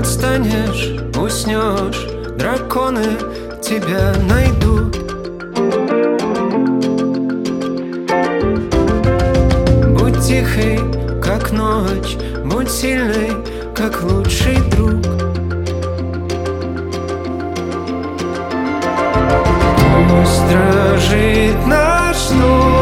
Отстанешь, уснешь, драконы тебя найдут. Будь тихой, как ночь, будь сильной, как лучший друг. Пусть дрожит наш дом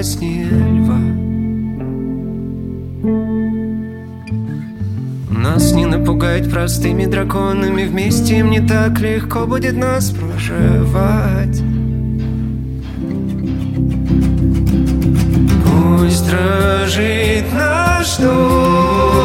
опаснее льва Нас не напугать простыми драконами Вместе им не так легко будет нас проживать. Пусть дрожит наш дом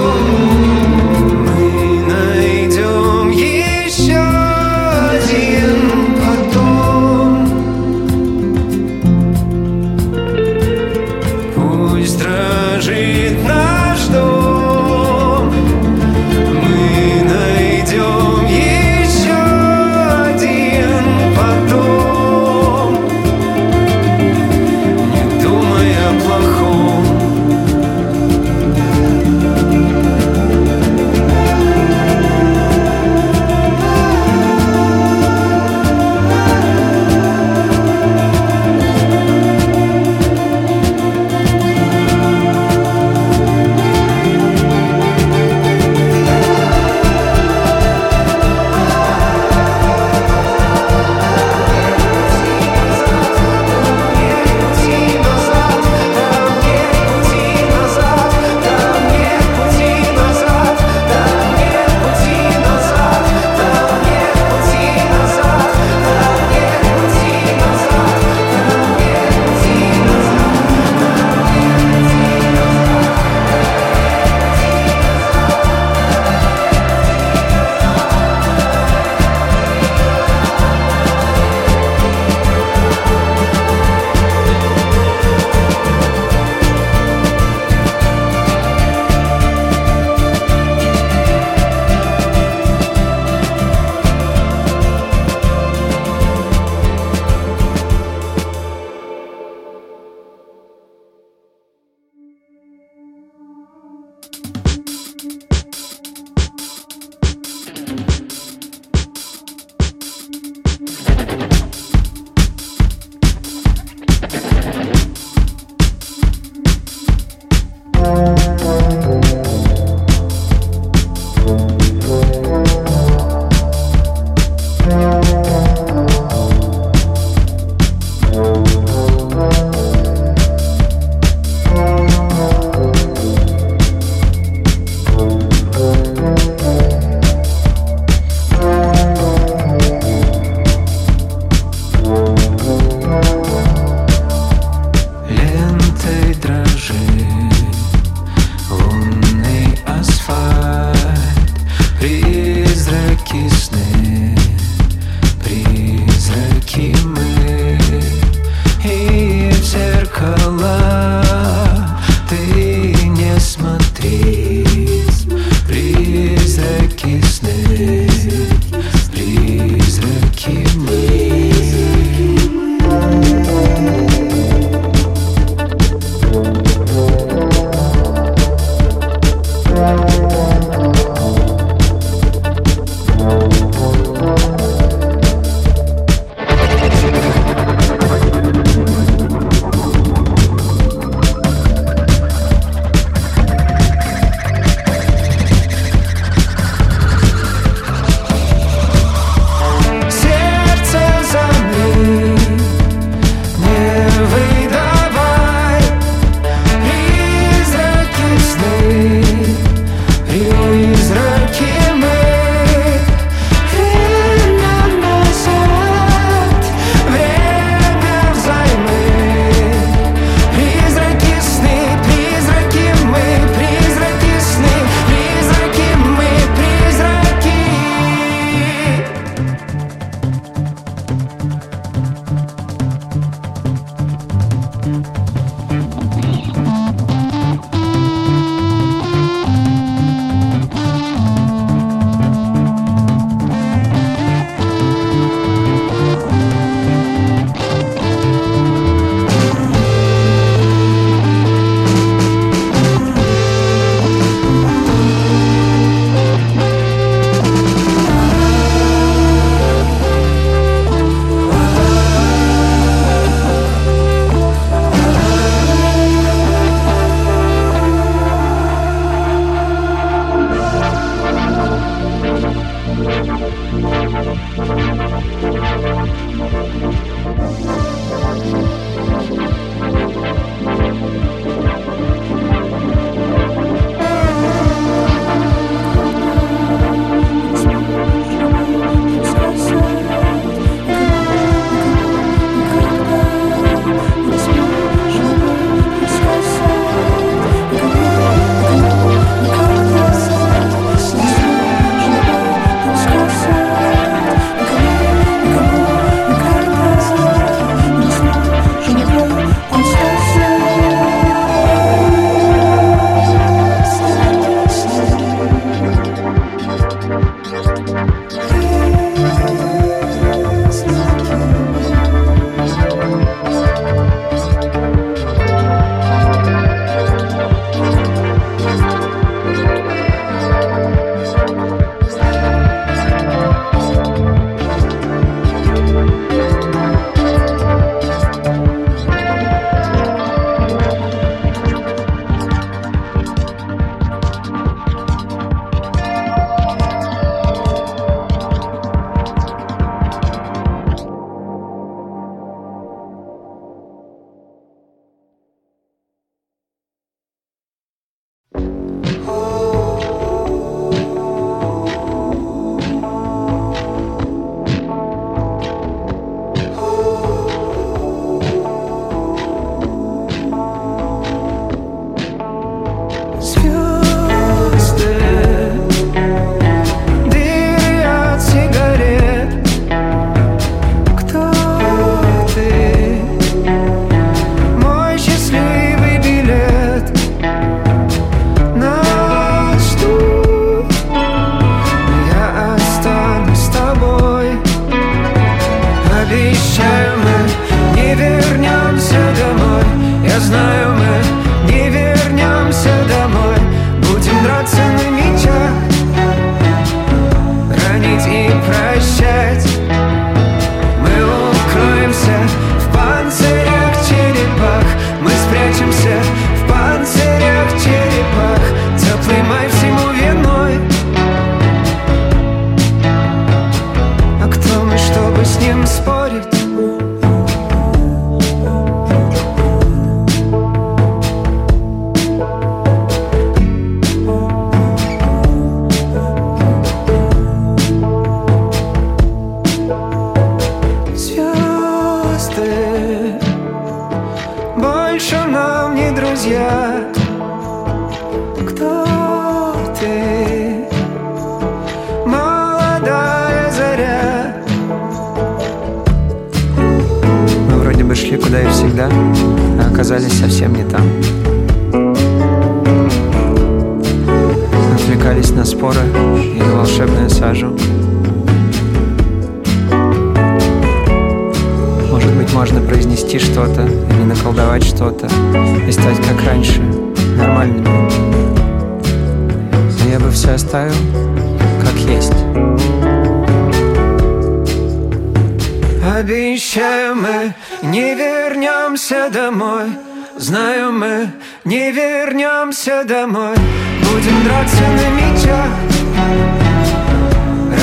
Обещаем мы, не вернемся домой. Знаем мы, не вернемся домой. Будем драться на мечах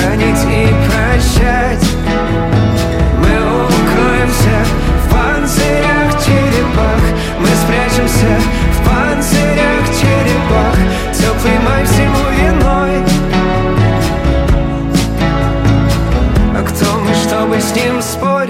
Ранить и прощать. Мы укроемся в панцирях черепах. Мы спрячемся в панцирях черепах. Теплый май всему dressed sport.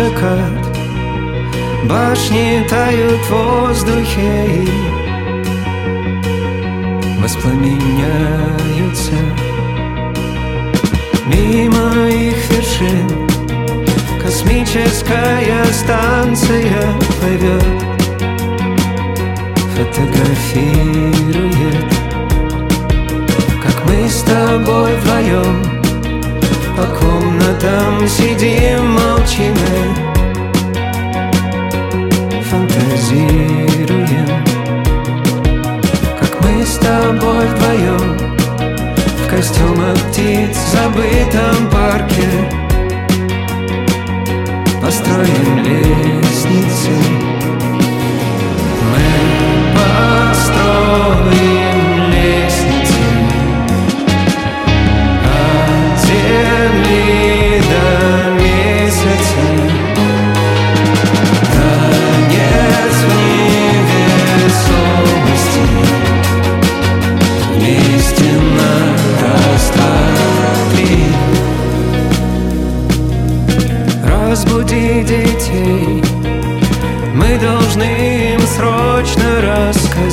закат Башни тают в воздухе и воспламеняются Мимо их вершин. Космическая станция плывет. Фотографирует Как мы с тобой вдвоем по комнатам сидим, молчим Фантазируем. Как мы с тобой вдвоем В костюмах птиц в забытом парке построим лестницы. Мы построим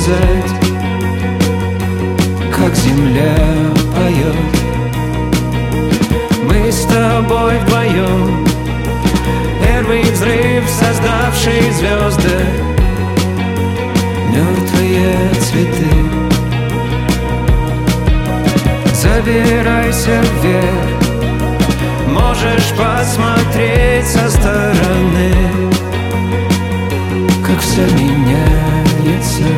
рассказать Как земля поет. Мы с тобой вдвоем Первый взрыв, создавший звезды Мертвые цветы. Забирайся вверх Можешь посмотреть со стороны Как все меняется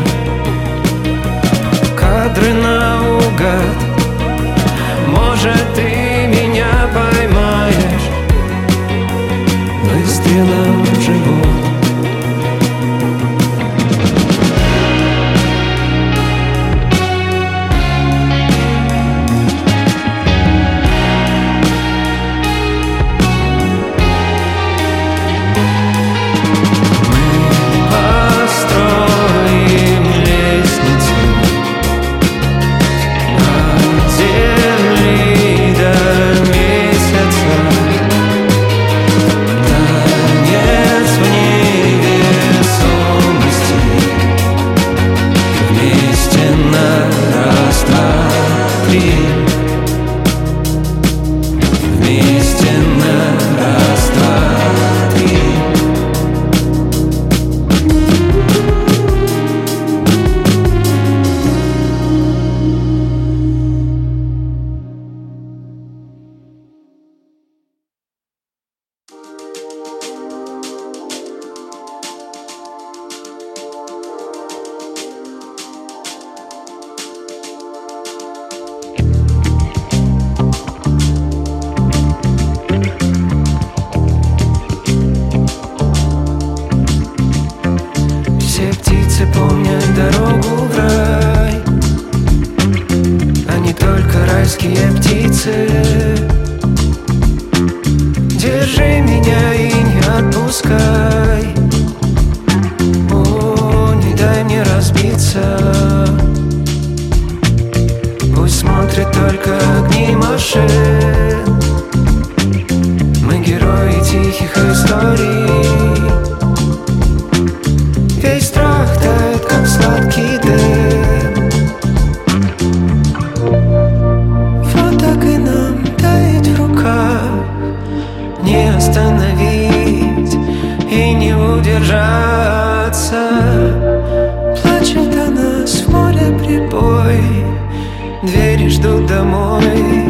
ждут домой.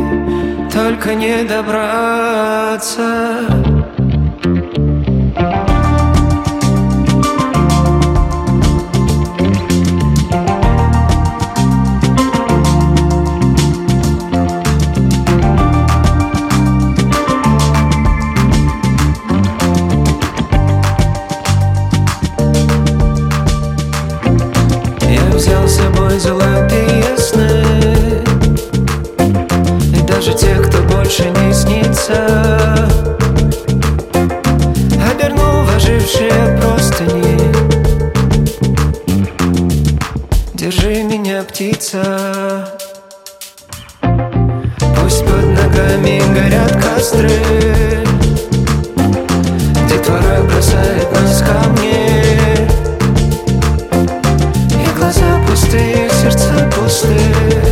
Только не добраться пустые, сердца пустые.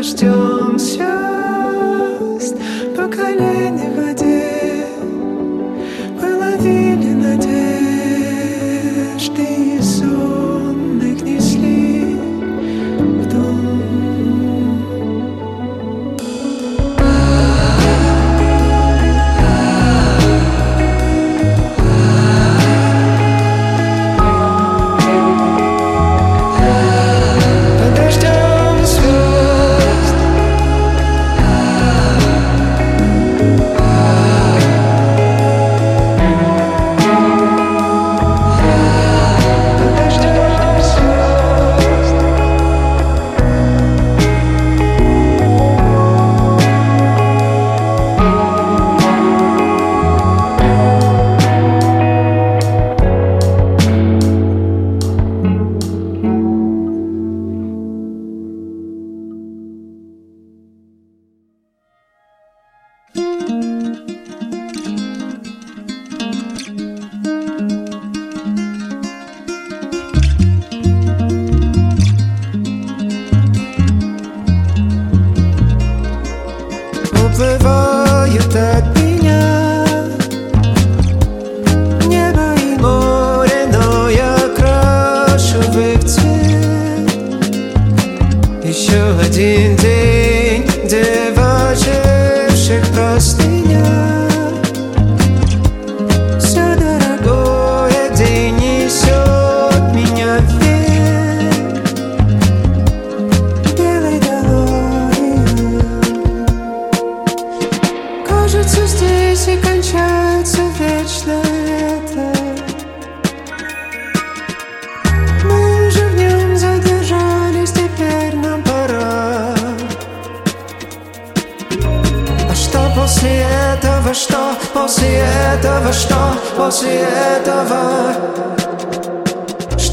Небо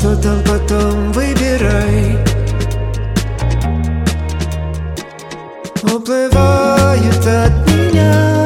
и море, но я крашу в их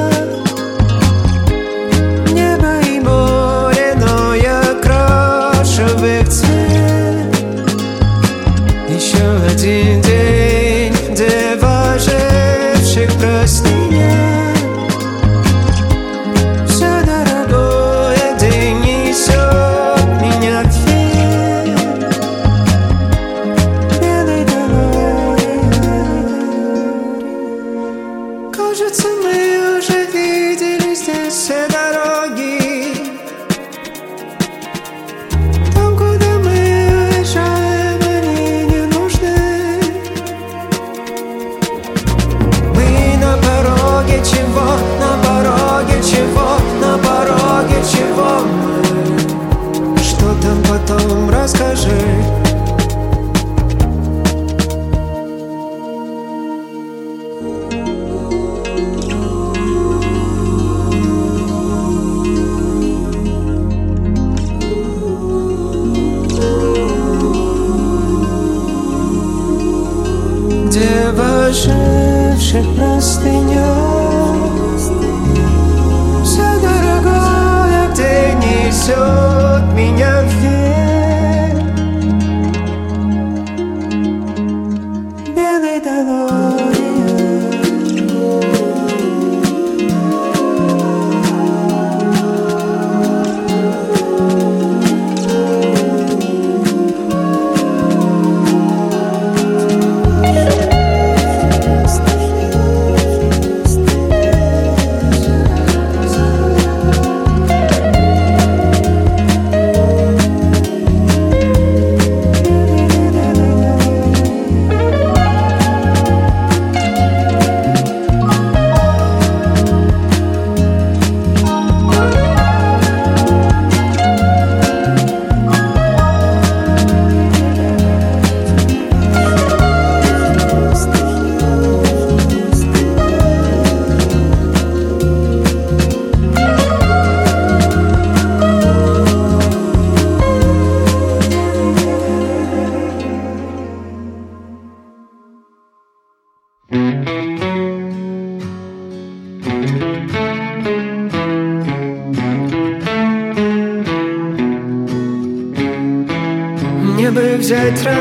I try.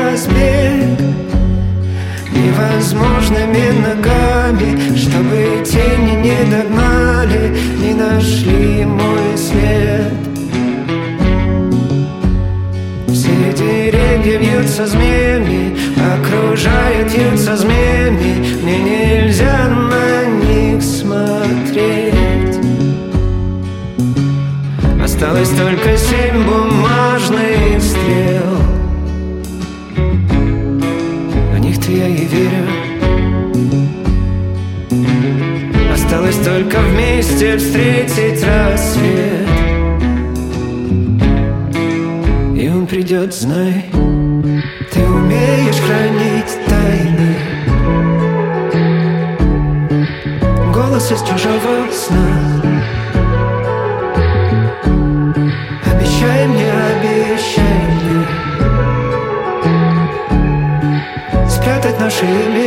встретить рассвет. И он придет, знай Ты умеешь хранить тайны. Голос из чужого сна. Обещай мне, обещай мне Спрятать наши имена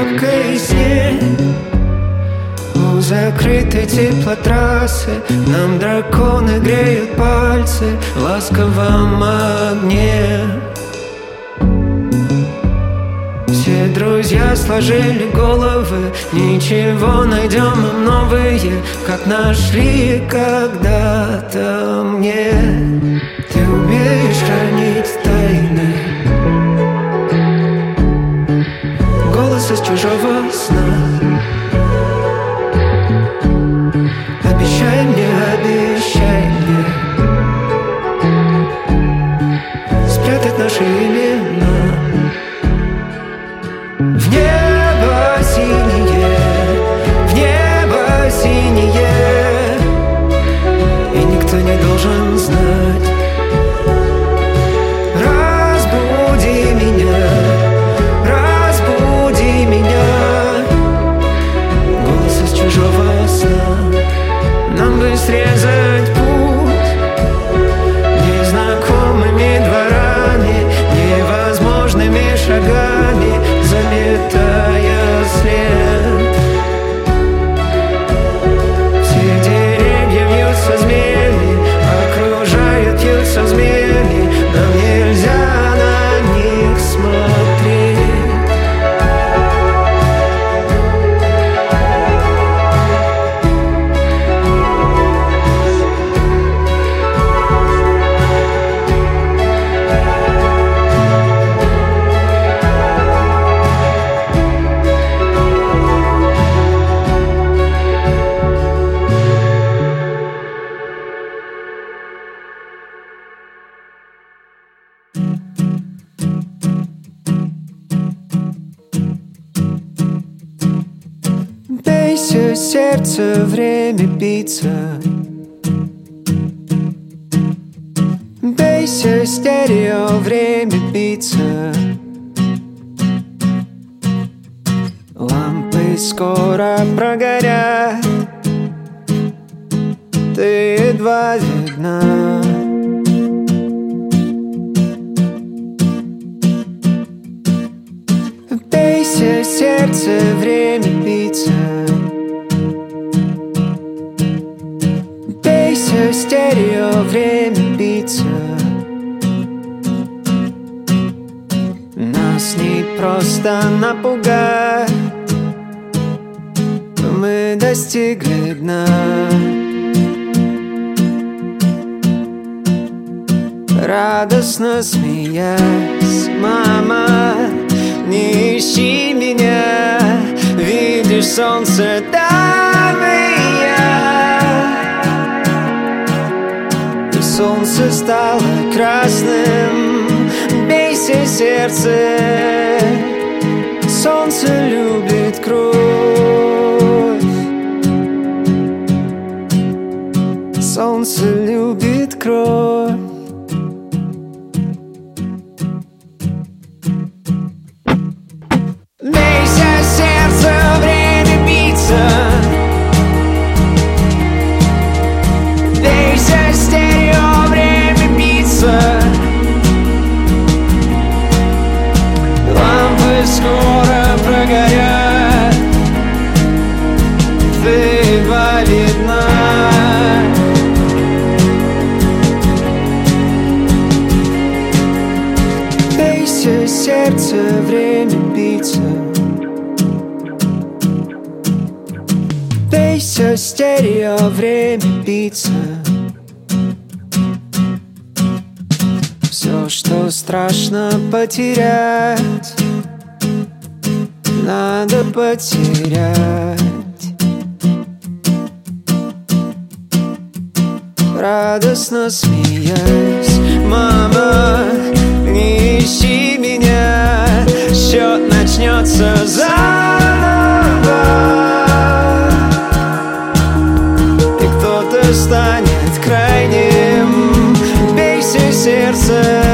лапки снег У закрытой теплотрассы Нам драконы греют пальцы В ласковом огне. Все друзья сложили головы Ничего найдем им новые Как нашли когда-то мне. Ты умеешь хранить тайны. je veux snap время биться. Бейся, стерео, время биться. Лампы скоро прогорят. Ты едва видна. Бейся, сердце, время биться стерео время биться. Нас не просто напугать. Мы достигли дна. Радостно смеясь Мама, не ищи меня. Видишь солнце там и солнце стало красным. Бейся, сердце. Солнце любит кровь. Солнце любит кровь стерео, время биться Все, что страшно потерять надо потерять. Радостно смеясь Мама, не ищи меня Счет начнется заново Бейся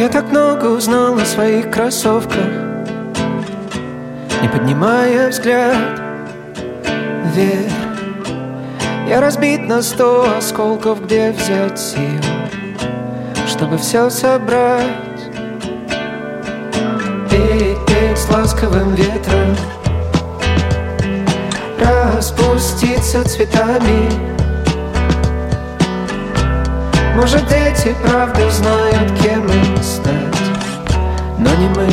Я так много узнал о своих кроссовках Не поднимая взгляд вверх. Я разбит на сто осколков, где взять сил Чтобы все собрать. Петь, петь с ласковым ветром Распуститься цветами. Может дети правда знают, кем стать Но не мы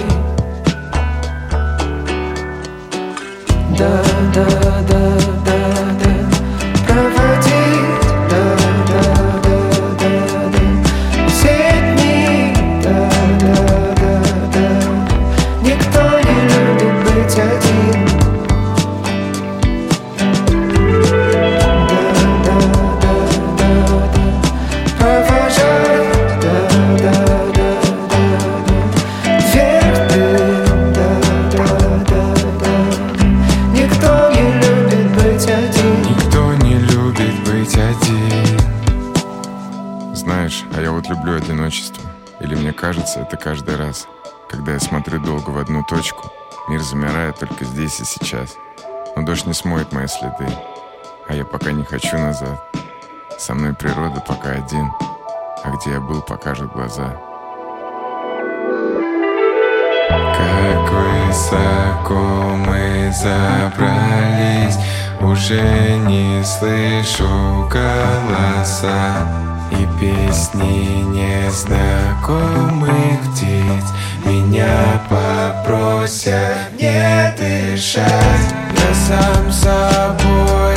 Да, да, мои следы А я пока не хочу назад. Со мной природа пока один. А где я был, покажет глаза. Как высоко мы забрались Уже не слышу голоса И песни незнакомых птиц. Меня попросят не дышать. Я сам собой